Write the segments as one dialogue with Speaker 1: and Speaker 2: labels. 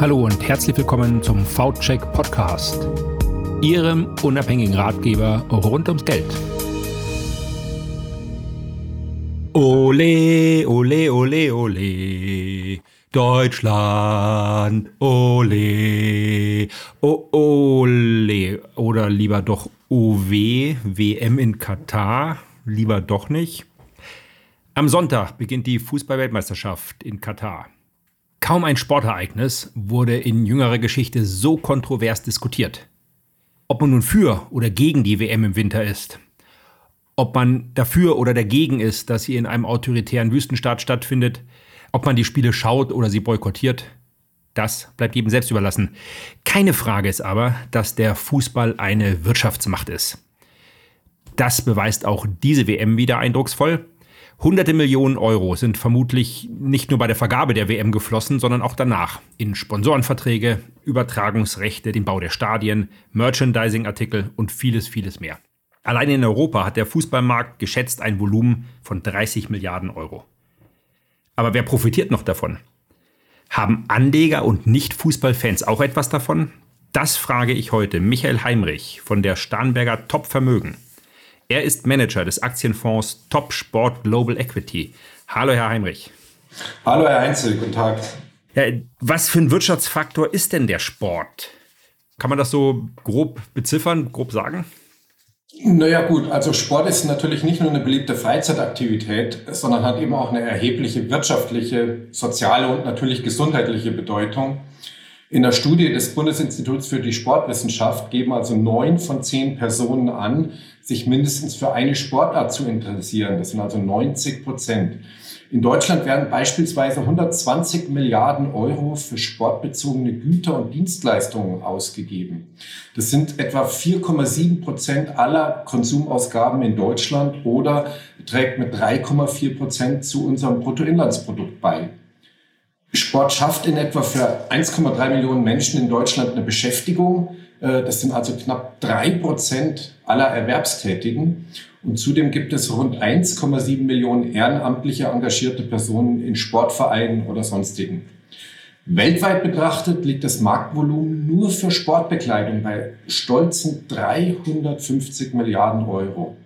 Speaker 1: Hallo und herzlich willkommen zum V-Check Podcast, Ihrem unabhängigen Ratgeber rund ums Geld. Ole, ole, ole, ole. Deutschland, ole, oh, ole, oder lieber doch OW, WM in Katar, lieber doch nicht. Am Sonntag beginnt die Fußballweltmeisterschaft in Katar. Kaum ein Sportereignis wurde in jüngerer Geschichte so kontrovers diskutiert. Ob man nun für oder gegen die WM im Winter ist, ob man dafür oder dagegen ist, dass sie in einem autoritären Wüstenstaat stattfindet, ob man die Spiele schaut oder sie boykottiert, das bleibt jedem selbst überlassen. Keine Frage ist aber, dass der Fußball eine Wirtschaftsmacht ist. Das beweist auch diese WM wieder eindrucksvoll. Hunderte Millionen Euro sind vermutlich nicht nur bei der Vergabe der WM geflossen, sondern auch danach. In Sponsorenverträge, Übertragungsrechte, den Bau der Stadien, Merchandising-Artikel und vieles, vieles mehr. Allein in Europa hat der Fußballmarkt geschätzt ein Volumen von 30 Milliarden Euro. Aber wer profitiert noch davon? Haben Anleger und Nicht-Fußballfans auch etwas davon? Das frage ich heute Michael Heimrich von der Starnberger Top Vermögen. Er ist Manager des Aktienfonds Top Sport Global Equity. Hallo, Herr Heinrich.
Speaker 2: Hallo, Herr Heinzel, guten Tag.
Speaker 1: Ja, was für ein Wirtschaftsfaktor ist denn der Sport? Kann man das so grob beziffern, grob sagen?
Speaker 2: Naja gut, also Sport ist natürlich nicht nur eine beliebte Freizeitaktivität, sondern hat eben auch eine erhebliche wirtschaftliche, soziale und natürlich gesundheitliche Bedeutung. In der Studie des Bundesinstituts für die Sportwissenschaft geben also neun von zehn Personen an, sich mindestens für eine Sportart zu interessieren. Das sind also 90 Prozent. In Deutschland werden beispielsweise 120 Milliarden Euro für sportbezogene Güter und Dienstleistungen ausgegeben. Das sind etwa 4,7 Prozent aller Konsumausgaben in Deutschland oder trägt mit 3,4 Prozent zu unserem Bruttoinlandsprodukt bei. Sport schafft in etwa für 1,3 Millionen Menschen in Deutschland eine Beschäftigung. Äh, das sind also knapp drei Prozent aller Erwerbstätigen. Und zudem gibt es rund 1,7 Millionen ehrenamtliche engagierte Personen in Sportvereinen oder sonstigen. Weltweit betrachtet liegt das Marktvolumen nur für Sportbekleidung bei stolzen 350 Milliarden Euro.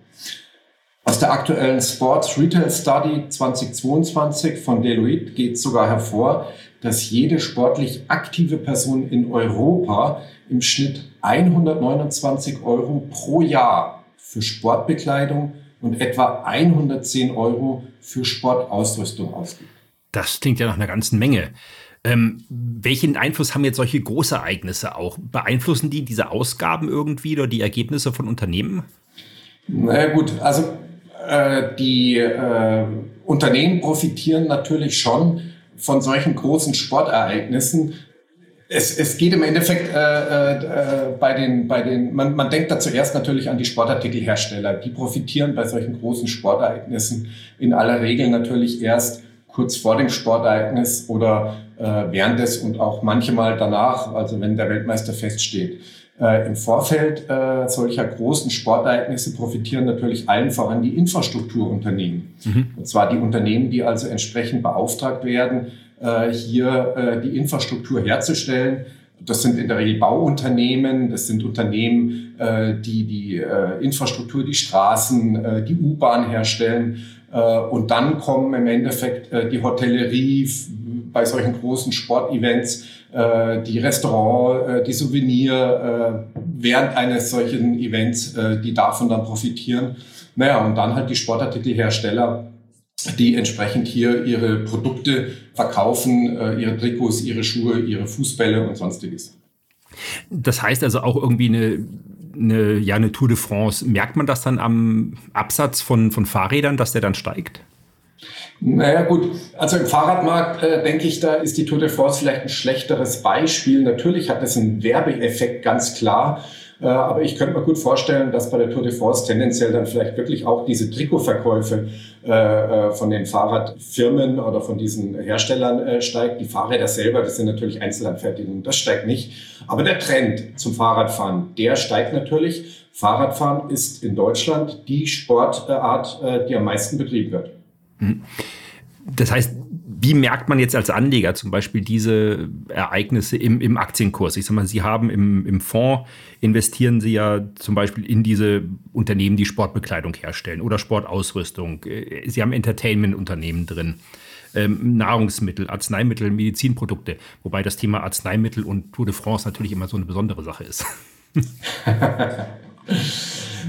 Speaker 2: Aus der aktuellen Sports Retail Study 2022 von Deloitte geht sogar hervor, dass jede sportlich aktive Person in Europa im Schnitt 129 Euro pro Jahr für Sportbekleidung und etwa 110 Euro für Sportausrüstung ausgibt.
Speaker 1: Das klingt ja nach einer ganzen Menge. Ähm, welchen Einfluss haben jetzt solche Großereignisse auch? Beeinflussen die diese Ausgaben irgendwie oder die Ergebnisse von Unternehmen?
Speaker 2: Na naja, gut, also äh, die äh, Unternehmen profitieren natürlich schon von solchen großen Sportereignissen. Es, es geht im Endeffekt äh, äh, bei den, bei den man, man denkt da zuerst natürlich an die Sportartikelhersteller. Die profitieren bei solchen großen Sportereignissen in aller Regel natürlich erst kurz vor dem Sportereignis oder äh, während des und auch manchmal danach, also wenn der Weltmeister feststeht. Äh, Im Vorfeld äh, solcher großen Sportereignisse profitieren natürlich allen voran die Infrastrukturunternehmen. Mhm. Und zwar die Unternehmen, die also entsprechend beauftragt werden, äh, hier äh, die Infrastruktur herzustellen. Das sind in der Regel Bauunternehmen, das sind Unternehmen, äh, die die äh, Infrastruktur, die Straßen, die U-Bahn herstellen. Und dann kommen im Endeffekt die Hotellerie bei solchen großen Sportevents die Restaurant, äh, die Souvenir äh, während eines solchen Events, äh, die davon dann profitieren. Naja, und dann halt die Sportartikelhersteller, die entsprechend hier ihre Produkte verkaufen, äh, ihre Trikots, ihre Schuhe, ihre Fußbälle und sonstiges.
Speaker 1: Das heißt also auch irgendwie eine, eine, ja, eine Tour de France. Merkt man das dann am Absatz von, von Fahrrädern, dass der dann steigt?
Speaker 2: Naja gut, also im Fahrradmarkt äh, denke ich, da ist die Tour de France vielleicht ein schlechteres Beispiel. Natürlich hat das einen Werbeeffekt, ganz klar. Äh, aber ich könnte mir gut vorstellen, dass bei der Tour de France tendenziell dann vielleicht wirklich auch diese Trikotverkäufe äh, äh von den Fahrradfirmen oder von diesen Herstellern äh, steigt. Die Fahrräder selber, das sind natürlich Einzelanfertigungen, das steigt nicht. Aber der Trend zum Fahrradfahren, der steigt natürlich. Fahrradfahren ist in Deutschland die Sportart, äh, die am meisten betrieben wird.
Speaker 1: Das heißt, Wie merkt man jetzt als Anleger zum Beispiel diese Ereignisse im, im Aktienkurs? Ich sag mal, Sie haben im, im Fonds, investieren Sie ja zum Beispiel in diese Unternehmen, die Sportbekleidung herstellen oder Sportausrüstung. Äh, Sie haben Entertainment-Unternehmen drin. Ähm, Nahrungsmittel, Arzneimittel, Medizinprodukte. Wobei das Thema Arzneimittel und Tour de France natürlich immer so eine besondere Sache ist.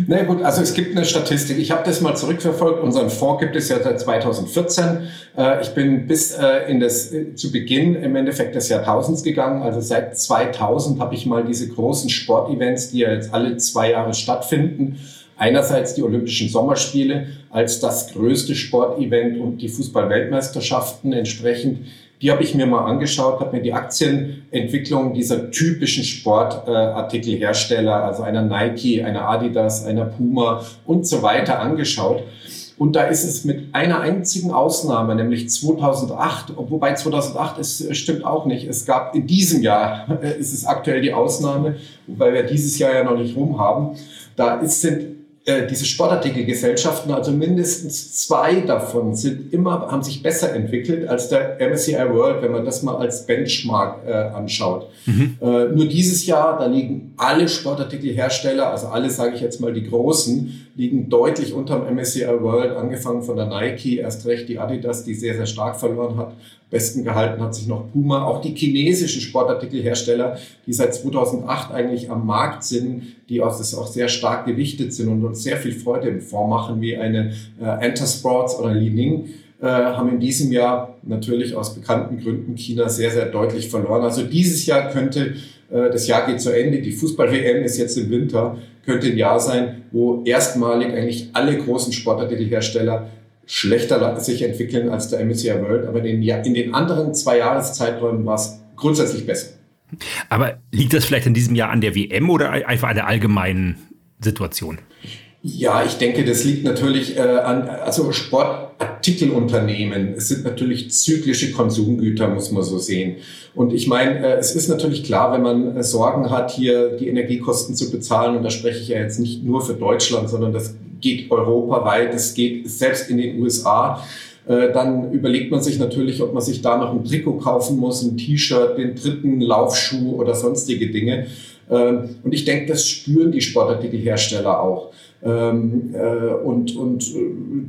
Speaker 2: Na gut, also es gibt eine Statistik. Ich habe das mal zurückverfolgt. Unseren Fonds gibt es ja seit 2014. Äh, ich bin bis äh, in das äh, zu Beginn im Endeffekt des Jahrtausends gegangen. Also seit 2000 habe ich mal diese großen Sportevents, die ja jetzt alle zwei Jahre stattfinden. Einerseits die Olympischen Sommerspiele als das größte Sportevent und die Fußball-Weltmeisterschaften entsprechend die habe ich mir mal angeschaut, habe mir die Aktienentwicklung dieser typischen Sportartikelhersteller, also einer Nike, einer Adidas, einer Puma und so weiter angeschaut. Und da ist es mit einer einzigen Ausnahme, nämlich 2008, wobei 2008 ist, stimmt auch nicht. Es gab in diesem Jahr, ist es aktuell die Ausnahme, wobei wir dieses Jahr ja noch nicht rum haben. Da ist, sind äh, diese Sportartikelgesellschaften, also mindestens zwei davon sind immer, haben sich besser entwickelt als der MSCI World, wenn man das mal als Benchmark äh, anschaut. Mhm. Äh, nur dieses Jahr, da liegen alle Sportartikelhersteller, also alle, sage ich jetzt mal, die großen, liegen deutlich unter dem MSCI World, angefangen von der Nike, erst recht die Adidas, die sehr, sehr stark verloren hat. Besten gehalten hat sich noch Puma. Auch die chinesischen Sportartikelhersteller, die seit 2008 eigentlich am Markt sind, die auch, das auch sehr stark gewichtet sind und uns sehr viel Freude im Fonds machen, wie eine äh, Entersports oder Li Ning, äh, haben in diesem Jahr natürlich aus bekannten Gründen China sehr, sehr deutlich verloren. Also dieses Jahr könnte, das Jahr geht zu Ende, die Fußball-WM ist jetzt im Winter, könnte ein Jahr sein, wo erstmalig eigentlich alle großen Sportartikelhersteller schlechter sich entwickeln als der MSCI World, aber in den, in den anderen zwei Jahreszeiträumen war es grundsätzlich besser.
Speaker 1: Aber liegt das vielleicht in diesem Jahr an der WM oder einfach an der allgemeinen Situation?
Speaker 2: Ja, ich denke, das liegt natürlich äh, an, also Sportartikelunternehmen, es sind natürlich zyklische Konsumgüter, muss man so sehen. Und ich meine, äh, es ist natürlich klar, wenn man äh, Sorgen hat, hier die Energiekosten zu bezahlen, und da spreche ich ja jetzt nicht nur für Deutschland, sondern das geht europaweit, das geht selbst in den USA. Äh, dann überlegt man sich natürlich, ob man sich da noch ein Trikot kaufen muss, ein T-Shirt, den dritten Laufschuh oder sonstige Dinge. Ähm, und ich denke, das spüren die Sportartikelhersteller auch. Ähm, äh, und, und äh,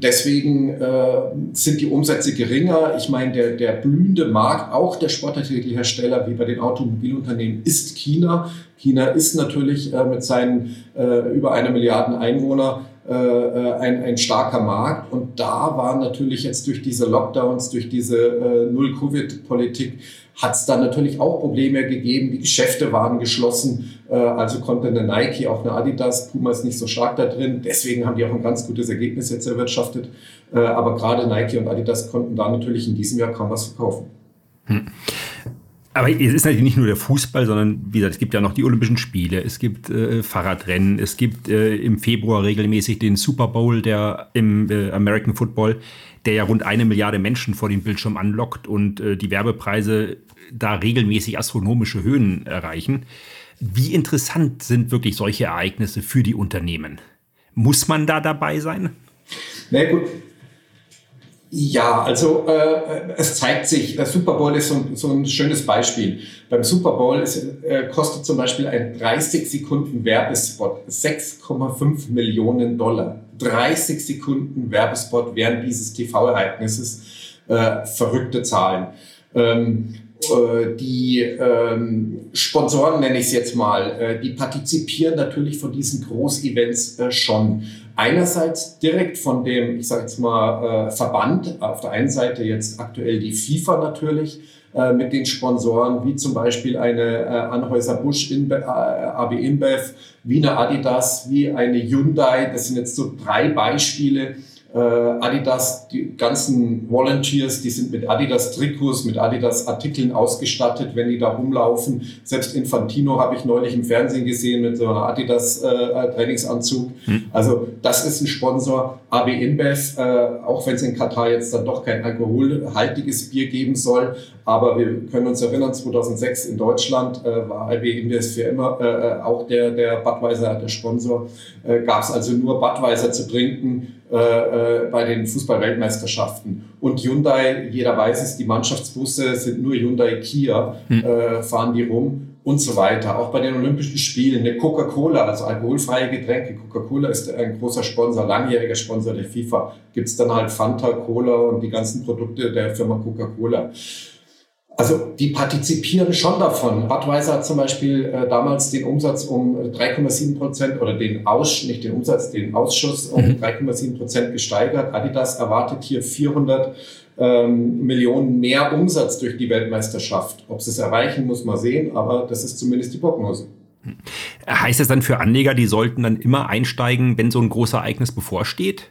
Speaker 2: deswegen äh, sind die Umsätze geringer. Ich meine, der, der blühende Markt, auch der Sportartikelhersteller, wie bei den Automobilunternehmen, ist China. China ist natürlich äh, mit seinen äh, über einer Milliarde Einwohner äh, ein, ein starker Markt. Und da war natürlich jetzt durch diese Lockdowns, durch diese Null-Covid-Politik, hat es dann natürlich auch Probleme gegeben. Die Geschäfte waren geschlossen. Äh, also konnte eine Nike, auch eine Adidas, Puma ist nicht so stark da drin. Deswegen haben die auch ein ganz gutes Ergebnis jetzt erwirtschaftet. Äh, aber gerade Nike und Adidas konnten da natürlich in diesem Jahr kaum was verkaufen. Hm.
Speaker 1: Aber es ist natürlich nicht nur der Fußball, sondern wie gesagt, es gibt ja noch die Olympischen Spiele, es gibt äh, Fahrradrennen, es gibt äh, im Februar regelmäßig den Super Bowl der im äh, American Football, der ja rund eine Milliarde Menschen vor den Bildschirm anlockt und äh, die Werbepreise da regelmäßig astronomische Höhen erreichen. Wie interessant sind wirklich solche Ereignisse für die Unternehmen? Muss man da dabei sein?
Speaker 2: Na gut, ja, also äh, es zeigt sich, der Super Bowl ist so, so ein schönes Beispiel. Beim Super Bowl ist, äh, kostet zum Beispiel ein 30 Sekunden Werbespot 6,5 Millionen Dollar. 30 Sekunden Werbespot während dieses TV-Ereignisses, äh, verrückte Zahlen. Ähm, äh, die ähm, Sponsoren, nenne ich es jetzt mal, äh, die partizipieren natürlich von diesen Großevents äh, schon. Einerseits direkt von dem, ich sage jetzt mal, äh, Verband, auf der einen Seite jetzt aktuell die FIFA natürlich, äh, mit den Sponsoren, wie zum Beispiel eine äh, Anhäuser Busch, Inbe äh, AB InBev, wie eine Adidas, wie eine Hyundai. Das sind jetzt so drei Beispiele, äh, Adidas, die ganzen Volunteers, die sind mit Adidas Trikots, mit Adidas Artikeln ausgestattet, wenn die da rumlaufen. Selbst Infantino habe ich neulich im Fernsehen gesehen mit so einer Adidas äh, Trainingsanzug. Hm. Also das ist ein Sponsor. AB InBev, äh, auch wenn es in Katar jetzt dann doch kein alkoholhaltiges Bier geben soll, aber wir können uns erinnern, 2006 in Deutschland äh, war AB InBev für immer äh, auch der, der Budweiser, der Sponsor. Äh, Gab es also nur Budweiser zu trinken äh, äh, bei den Fußball-Weltmeisterschaften. Und Hyundai, jeder weiß es, die Mannschaftsbusse sind nur Hyundai Kia, hm. äh, fahren die rum und so weiter. Auch bei den Olympischen Spielen eine Coca-Cola, also alkoholfreie Getränke. Coca-Cola ist ein großer Sponsor, langjähriger Sponsor der FIFA. Gibt es dann halt Fanta, Cola und die ganzen Produkte der Firma Coca-Cola. Also die partizipieren schon davon. Budweiser hat zum Beispiel äh, damals den Umsatz um 3,7 Prozent oder den Aus, nicht den Umsatz, den Ausschuss um mhm. 3,7 Prozent gesteigert. Adidas erwartet hier 400 ähm, Millionen mehr Umsatz durch die Weltmeisterschaft. Ob sie es erreichen, muss man sehen, aber das ist zumindest die Prognose.
Speaker 1: Heißt das dann für Anleger, die sollten dann immer einsteigen, wenn so ein großes Ereignis bevorsteht?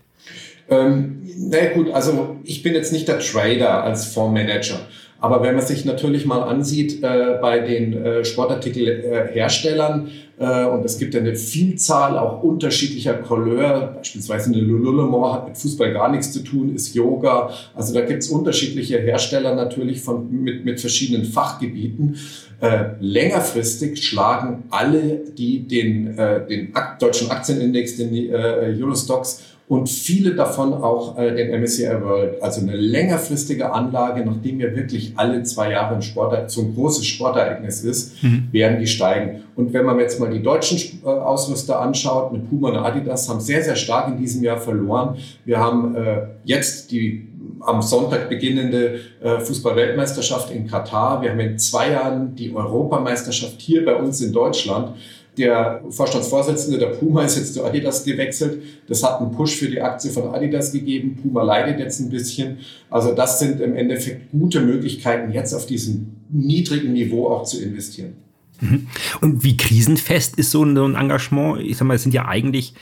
Speaker 2: Ähm, na gut, also ich bin jetzt nicht der Trader als Fondsmanager. Aber wenn man sich natürlich mal ansieht äh, bei den äh, Sportartikelherstellern, äh, und es gibt ja eine Vielzahl auch unterschiedlicher Couleur, beispielsweise eine Lululemon hat mit Fußball gar nichts zu tun, ist Yoga. Also da gibt es unterschiedliche Hersteller natürlich von, mit, mit verschiedenen Fachgebieten. Äh, längerfristig schlagen alle, die den, äh, den deutschen Aktienindex, den äh, Eurostox und viele davon auch äh, den MSCI World. Also eine längerfristige Anlage, nachdem ja wirklich alle zwei Jahre ein Sport, so ein großes Sportereignis ist, mhm. werden die steigen. Und wenn man jetzt mal die deutschen äh, Ausrüster anschaut, eine Puma und Adidas haben sehr, sehr stark in diesem Jahr verloren. Wir haben äh, jetzt die am Sonntag beginnende äh, Fußball-Weltmeisterschaft in Katar. Wir haben in zwei Jahren die Europameisterschaft hier bei uns in Deutschland. Der Vorstandsvorsitzende der Puma ist jetzt zu Adidas gewechselt. Das hat einen Push für die Aktie von Adidas gegeben. Puma leidet jetzt ein bisschen. Also das sind im Endeffekt gute Möglichkeiten, jetzt auf diesem niedrigen Niveau auch zu investieren.
Speaker 1: Mhm. Und wie krisenfest ist so ein Engagement? Ich sag mal, es sind ja eigentlich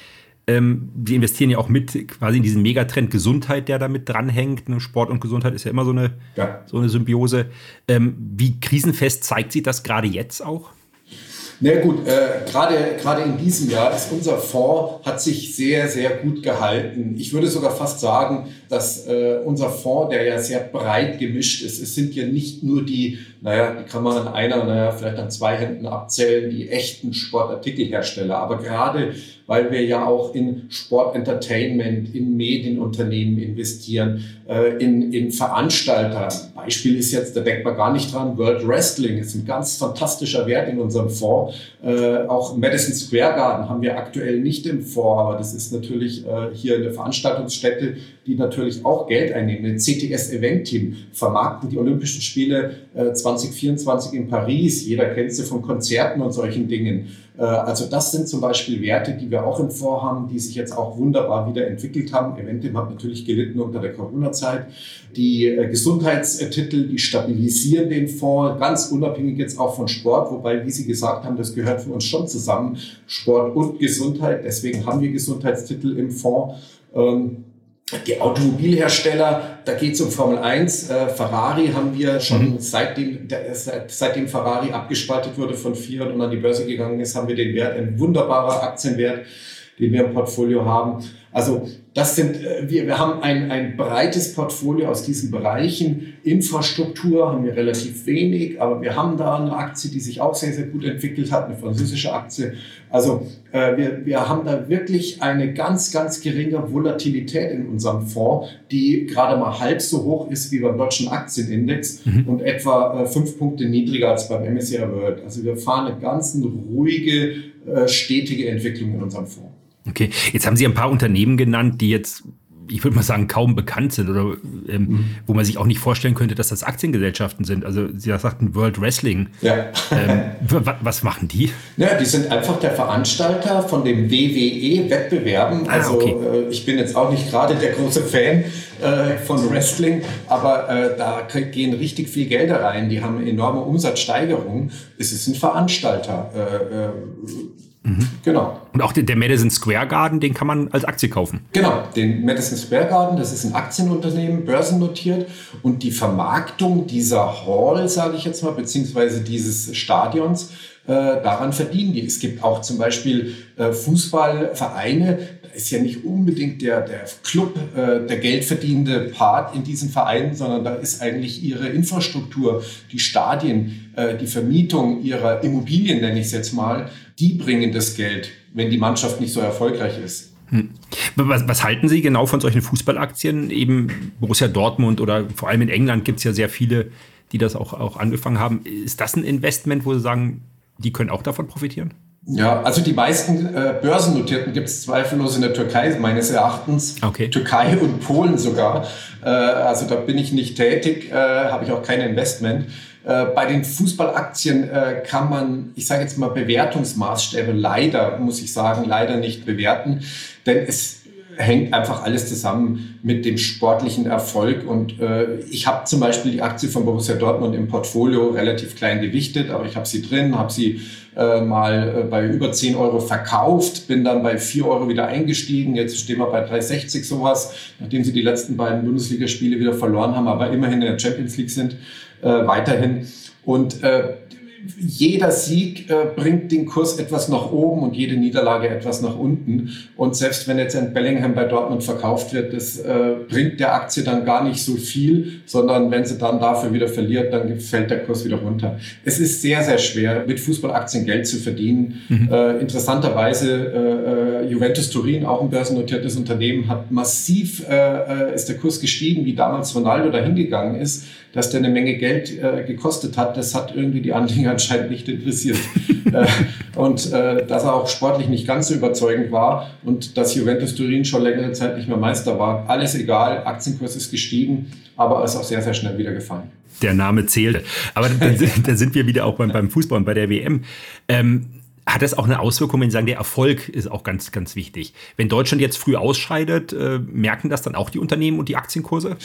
Speaker 1: ähm, die investieren ja auch mit quasi in diesen Megatrend Gesundheit, der damit dranhängt. Ne? Sport und Gesundheit ist ja immer so eine, ja. So eine Symbiose. Ähm, wie krisenfest zeigt sich das gerade jetzt auch?
Speaker 2: Na gut, äh, gerade in diesem Jahr ist unser Fonds hat sich sehr sehr gut gehalten. Ich würde sogar fast sagen, dass äh, unser Fonds, der ja sehr breit gemischt ist, es sind ja nicht nur die, naja, die kann man an einer, naja, vielleicht an zwei Händen abzählen, die echten Sportartikelhersteller. Aber gerade weil wir ja auch in Sportentertainment, in Medienunternehmen investieren, äh, in, in Veranstalter. Beispiel ist jetzt, da denkt man gar nicht dran, World Wrestling ist ein ganz fantastischer Wert in unserem Fonds. Äh, auch Madison Square Garden haben wir aktuell nicht im Fonds, aber das ist natürlich äh, hier eine Veranstaltungsstätte, die natürlich auch Geld einnehmen. Ein CTS Event Team vermarkten die Olympischen Spiele äh, 2024 in Paris. Jeder kennt sie von Konzerten und solchen Dingen. Äh, also das sind zum Beispiel Werte, die wir auch im Fonds haben, die sich jetzt auch wunderbar wieder entwickelt haben. Eventim hat natürlich gelitten unter der Corona-Zeit. Die äh, Gesundheitstitel, die stabilisieren den Fonds, ganz unabhängig jetzt auch von Sport, wobei, wie Sie gesagt haben, das gehört für uns schon zusammen, Sport und Gesundheit. Deswegen haben wir Gesundheitstitel im Fonds. Die Automobilhersteller, da geht es um Formel 1. Äh, Ferrari haben wir schon mhm. seitdem, der, seit, seitdem Ferrari abgespaltet wurde von Fiat und an die Börse gegangen ist, haben wir den Wert, ein wunderbarer Aktienwert, den wir im Portfolio haben. Also das sind, äh, wir, wir haben ein, ein breites Portfolio aus diesen Bereichen. Infrastruktur haben wir relativ wenig, aber wir haben da eine Aktie, die sich auch sehr, sehr gut entwickelt hat, eine französische Aktie. Also äh, wir, wir haben da wirklich eine ganz, ganz geringe Volatilität in unserem Fonds, die gerade mal halb so hoch ist wie beim deutschen Aktienindex mhm. und etwa äh, fünf Punkte niedriger als beim MSCI World. Also wir fahren eine ganz ruhige, äh, stetige Entwicklung in unserem Fonds.
Speaker 1: Okay, jetzt haben Sie ein paar Unternehmen genannt, die jetzt, ich würde mal sagen, kaum bekannt sind oder ähm, mhm. wo man sich auch nicht vorstellen könnte, dass das Aktiengesellschaften sind. Also Sie sagten World Wrestling. Ja. Ähm, was machen die?
Speaker 2: Ja, die sind einfach der Veranstalter von dem WWE-Wettbewerben. Ah, also okay. äh, ich bin jetzt auch nicht gerade der große Fan äh, von Wrestling, aber äh, da gehen richtig viel Gelder rein. Die haben enorme Umsatzsteigerungen. Es ist ein Veranstalter.
Speaker 1: Mhm. Genau. Und auch der Madison Square Garden, den kann man als Aktie kaufen.
Speaker 2: Genau, den Madison Square Garden, das ist ein Aktienunternehmen, börsennotiert. Und die Vermarktung dieser Hall, sage ich jetzt mal, beziehungsweise dieses Stadions, daran verdienen die. Es gibt auch zum Beispiel äh, Fußballvereine, da ist ja nicht unbedingt der, der Club äh, der geldverdienende Part in diesen Vereinen, sondern da ist eigentlich ihre Infrastruktur, die Stadien, äh, die Vermietung ihrer Immobilien, nenne ich es jetzt mal, die bringen das Geld, wenn die Mannschaft nicht so erfolgreich ist.
Speaker 1: Hm. Was, was, halten Sie genau von solchen Fußballaktien? Eben Borussia Dortmund oder vor allem in England gibt es ja sehr viele, die das auch, auch angefangen haben. Ist das ein Investment, wo Sie sagen, die können auch davon profitieren?
Speaker 2: Ja, also die meisten äh, Börsennotierten gibt es zweifellos in der Türkei, meines Erachtens.
Speaker 1: Okay.
Speaker 2: Türkei und Polen sogar. Äh, also da bin ich nicht tätig, äh, habe ich auch kein Investment. Äh, bei den Fußballaktien äh, kann man, ich sage jetzt mal, Bewertungsmaßstäbe leider, muss ich sagen, leider nicht bewerten, denn es hängt einfach alles zusammen mit dem sportlichen Erfolg. Und äh, ich habe zum Beispiel die Aktie von Borussia Dortmund im Portfolio relativ klein gewichtet, aber ich habe sie drin, habe sie äh, mal äh, bei über 10 Euro verkauft, bin dann bei 4 Euro wieder eingestiegen. Jetzt stehen wir bei 3,60 sowas, nachdem sie die letzten beiden Bundesligaspiele wieder verloren haben, aber immerhin in der Champions League sind äh, weiterhin. Und äh, jeder Sieg äh, bringt den Kurs etwas nach oben und jede Niederlage etwas nach unten. Und selbst wenn jetzt ein Bellingham bei Dortmund verkauft wird, das äh, bringt der Aktie dann gar nicht so viel, sondern wenn sie dann dafür wieder verliert, dann fällt der Kurs wieder runter. Es ist sehr, sehr schwer, mit Fußballaktien Geld zu verdienen. Mhm. Äh, interessanterweise äh, äh, Juventus Turin, auch ein börsennotiertes Unternehmen, hat massiv, äh, ist der Kurs gestiegen, wie damals Ronaldo dahin gegangen ist dass der eine Menge Geld äh, gekostet hat, das hat irgendwie die Anleger anscheinend nicht interessiert. äh, und äh, dass er auch sportlich nicht ganz so überzeugend war und dass Juventus Turin schon längere Zeit nicht mehr Meister war. Alles egal, Aktienkurs ist gestiegen, aber ist auch sehr, sehr schnell wieder gefallen.
Speaker 1: Der Name zählt. Aber da sind wir wieder auch beim, beim Fußball und bei der WM. Ähm, hat das auch eine Auswirkung, wenn Sie sagen, der Erfolg ist auch ganz, ganz wichtig? Wenn Deutschland jetzt früh ausscheidet, äh, merken das dann auch die Unternehmen und die Aktienkurse?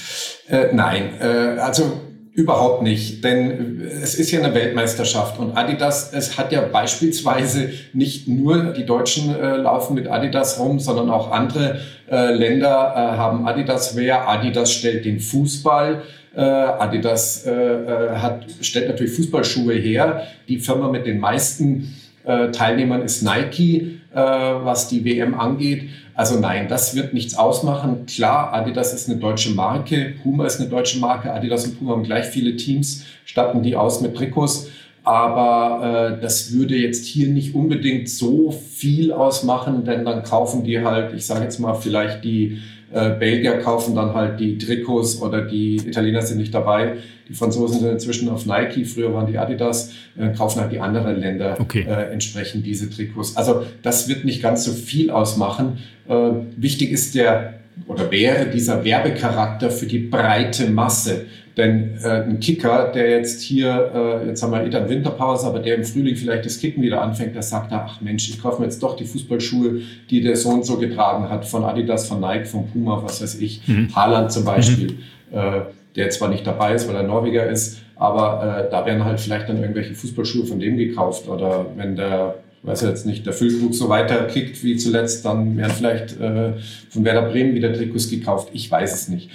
Speaker 2: Äh, nein, äh, also Überhaupt nicht, denn es ist ja eine Weltmeisterschaft und Adidas, es hat ja beispielsweise nicht nur die Deutschen äh, laufen mit Adidas rum, sondern auch andere äh, Länder äh, haben Adidas Wear. Adidas stellt den Fußball. Adidas hat, stellt natürlich Fußballschuhe her. Die Firma mit den meisten äh, Teilnehmern ist Nike, äh, was die WM angeht. Also nein, das wird nichts ausmachen. Klar, Adidas ist eine deutsche Marke, Puma ist eine deutsche Marke. Adidas und Puma haben gleich viele Teams, statten die aus mit Trikots. Aber äh, das würde jetzt hier nicht unbedingt so viel ausmachen, denn dann kaufen die halt, ich sage jetzt mal, vielleicht die äh, Belgier kaufen dann halt die Trikots oder die Italiener sind nicht dabei. Die Franzosen sind inzwischen auf Nike, früher waren die Adidas, äh, kaufen halt die anderen Länder
Speaker 1: okay.
Speaker 2: äh, entsprechend diese Trikots. Also das wird nicht ganz so viel ausmachen. Äh, wichtig ist der oder wäre dieser Werbecharakter für die breite Masse. Denn äh, ein Kicker, der jetzt hier, äh, jetzt haben wir eh Winterpause, aber der im Frühling vielleicht das Kicken wieder anfängt, der sagt da, ach Mensch, ich kaufe mir jetzt doch die Fußballschuhe, die der so und so getragen hat, von Adidas, von Nike, von Puma, was weiß ich, mhm. Haaland zum Beispiel, mhm. äh, der zwar nicht dabei ist, weil er Norweger ist, aber äh, da werden halt vielleicht dann irgendwelche Fußballschuhe von dem gekauft oder wenn der weiß jetzt nicht, der Füllkrug so weiterkickt wie zuletzt, dann werden vielleicht äh, von Werder Bremen wieder Trikots gekauft. Ich weiß es nicht.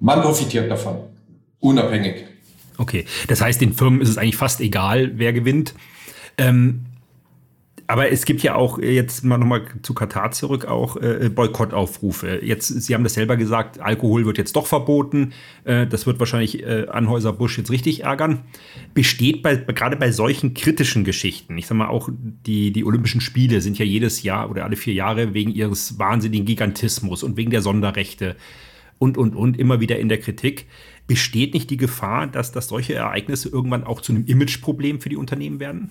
Speaker 2: Man profitiert davon unabhängig.
Speaker 1: Okay, das heißt, den Firmen ist es eigentlich fast egal, wer gewinnt. Ähm, aber es gibt ja auch jetzt mal nochmal zu Katar zurück auch äh, Boykottaufrufe. Jetzt, Sie haben das selber gesagt, Alkohol wird jetzt doch verboten. Äh, das wird wahrscheinlich äh, Anhäuser Busch jetzt richtig ärgern. Besteht bei, gerade bei solchen kritischen Geschichten, ich sag mal auch die, die Olympischen Spiele sind ja jedes Jahr oder alle vier Jahre wegen ihres wahnsinnigen Gigantismus und wegen der Sonderrechte und, und, und immer wieder in der Kritik. Besteht nicht die Gefahr, dass, dass solche Ereignisse irgendwann auch zu einem Imageproblem für die Unternehmen werden?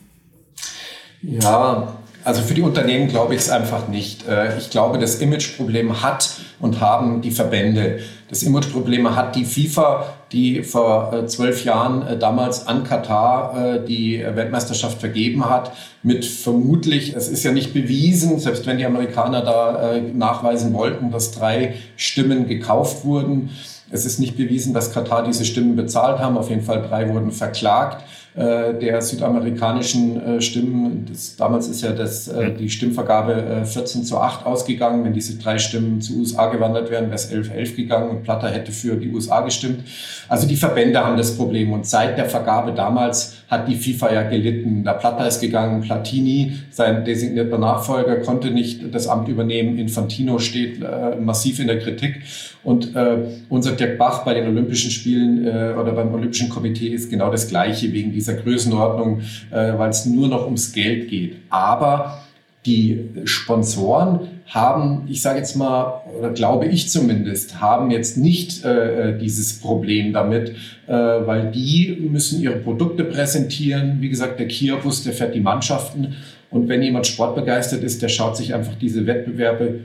Speaker 2: Ja, also für die Unternehmen glaube ich es einfach nicht. Äh, ich glaube, das Imageproblem hat und haben die Verbände. Das Imageproblem hat die FIFA, die vor äh, zwölf Jahren äh, damals an Katar die Weltmeisterschaft vergeben hat, mit vermutlich, es ist ja nicht bewiesen, selbst wenn die Amerikaner da nachweisen wollten, dass drei Stimmen gekauft wurden. Es ist nicht bewiesen, dass Katar diese Stimmen bezahlt haben. Auf jeden Fall drei wurden verklagt äh, der südamerikanischen äh, Stimmen. Das, damals ist ja das, äh, die Stimmvergabe äh, 14 zu 8 ausgegangen. Wenn diese drei Stimmen zu USA gewandert wären, wäre es 11-11 gegangen und Platter hätte für die USA gestimmt. Also die Verbände haben das Problem. Und seit der Vergabe damals hat die FIFA ja gelitten. Der Platter ist gegangen, Platini, sein designierter Nachfolger, konnte nicht das Amt übernehmen. Infantino steht äh, massiv in der Kritik. Und äh, unser Dirk Bach bei den Olympischen Spielen äh, oder beim Olympischen Komitee ist genau das Gleiche wegen dieser Größenordnung, äh, weil es nur noch ums Geld geht. Aber die Sponsoren haben, ich sage jetzt mal, oder glaube ich zumindest, haben jetzt nicht äh, dieses Problem damit, äh, weil die müssen ihre Produkte präsentieren. Wie gesagt, der Kia-Bus, der fährt die Mannschaften. Und wenn jemand sportbegeistert ist, der schaut sich einfach diese Wettbewerbe,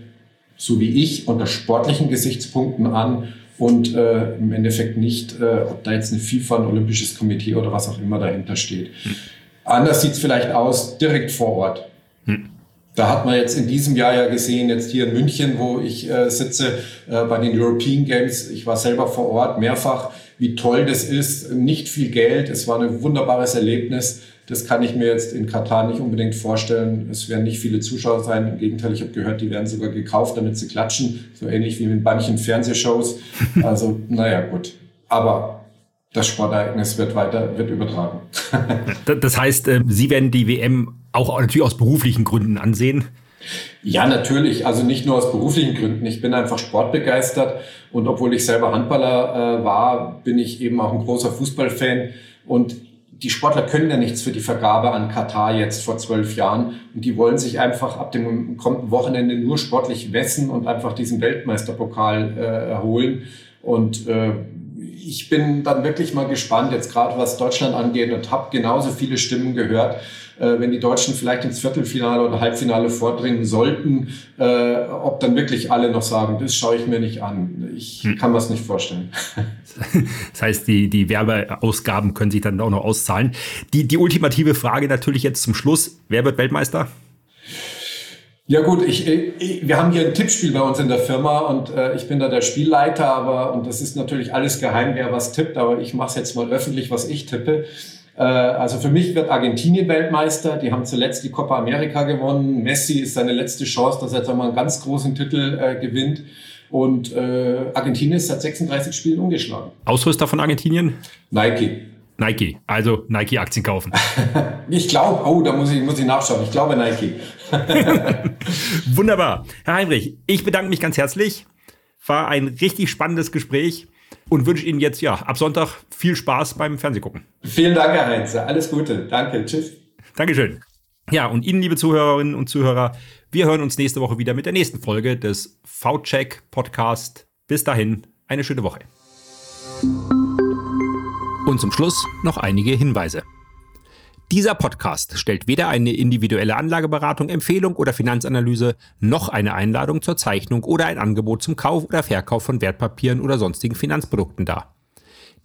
Speaker 2: so wie ich, unter sportlichen Gesichtspunkten an und äh, im Endeffekt nicht, äh, ob da jetzt eine FIFA, ein Olympisches Komitee oder was auch immer dahinter steht. Hm. Anders sieht es vielleicht aus, direkt vor Ort. Hm. Da hat man jetzt in diesem Jahr ja gesehen, jetzt hier in München, wo ich äh, sitze, äh, bei den European Games. Ich war selber vor Ort mehrfach, wie toll das ist. Nicht viel Geld. Es war ein wunderbares Erlebnis. Das kann ich mir jetzt in Katar nicht unbedingt vorstellen. Es werden nicht viele Zuschauer sein. Im Gegenteil, ich habe gehört, die werden sogar gekauft, damit sie klatschen. So ähnlich wie mit manchen Fernsehshows. Also, naja, gut. Aber das Sportereignis wird weiter, wird übertragen.
Speaker 1: das heißt, äh, Sie werden die WM auch natürlich aus beruflichen Gründen ansehen?
Speaker 2: Ja, natürlich. Also nicht nur aus beruflichen Gründen. Ich bin einfach sportbegeistert und obwohl ich selber Handballer äh, war, bin ich eben auch ein großer Fußballfan und die Sportler können ja nichts für die Vergabe an Katar jetzt vor zwölf Jahren. Und die wollen sich einfach ab dem kommenden Wochenende nur sportlich messen und einfach diesen Weltmeisterpokal äh, erholen. Und äh, ich bin dann wirklich mal gespannt, jetzt gerade was Deutschland angeht und habe genauso viele Stimmen gehört, äh, wenn die Deutschen vielleicht ins Viertelfinale oder Halbfinale vordringen sollten, äh, ob dann wirklich alle noch sagen, das schaue ich mir nicht an. Ich hm. kann mir das nicht vorstellen.
Speaker 1: Das heißt, die, die Werbeausgaben können sich dann auch noch auszahlen. Die, die ultimative Frage natürlich jetzt zum Schluss. Wer wird Weltmeister?
Speaker 2: Ja gut, ich, ich, wir haben hier ein Tippspiel bei uns in der Firma und äh, ich bin da der Spielleiter, aber und das ist natürlich alles geheim, wer was tippt, aber ich mache es jetzt mal öffentlich, was ich tippe. Äh, also für mich wird Argentinien Weltmeister. Die haben zuletzt die Copa America gewonnen. Messi ist seine letzte Chance, dass er jetzt einmal einen ganz großen Titel äh, gewinnt. Und äh, Argentinien ist seit 36 Spielen ungeschlagen.
Speaker 1: Ausrüster von Argentinien?
Speaker 2: Nike.
Speaker 1: Nike, also Nike-Aktien kaufen.
Speaker 2: ich glaube, oh, da muss ich, muss ich nachschauen. Ich glaube Nike.
Speaker 1: Wunderbar. Herr Heinrich, ich bedanke mich ganz herzlich. War ein richtig spannendes Gespräch und wünsche Ihnen jetzt ja ab Sonntag viel Spaß beim Fernsehgucken.
Speaker 2: Vielen Dank, Herr Heinze. Alles Gute. Danke. Tschüss.
Speaker 1: Dankeschön. Ja, und Ihnen, liebe Zuhörerinnen und Zuhörer, wir hören uns nächste Woche wieder mit der nächsten Folge des V-Check Podcast. Bis dahin, eine schöne Woche. Und zum Schluss noch einige Hinweise. Dieser Podcast stellt weder eine individuelle Anlageberatung, Empfehlung oder Finanzanalyse noch eine Einladung zur Zeichnung oder ein Angebot zum Kauf oder Verkauf von Wertpapieren oder sonstigen Finanzprodukten dar.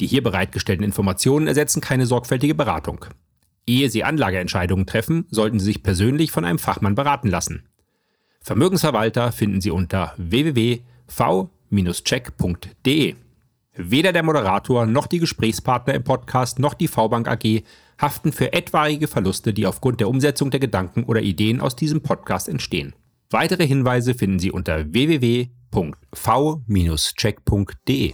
Speaker 1: Die hier bereitgestellten Informationen ersetzen keine sorgfältige Beratung. Ehe Sie Anlageentscheidungen treffen, sollten Sie sich persönlich von einem Fachmann beraten lassen. Vermögensverwalter finden Sie unter www.v-check.de. Weder der Moderator noch die Gesprächspartner im Podcast noch die V-Bank AG haften für etwaige Verluste, die aufgrund der Umsetzung der Gedanken oder Ideen aus diesem Podcast entstehen. Weitere Hinweise finden Sie unter www.v-check.de.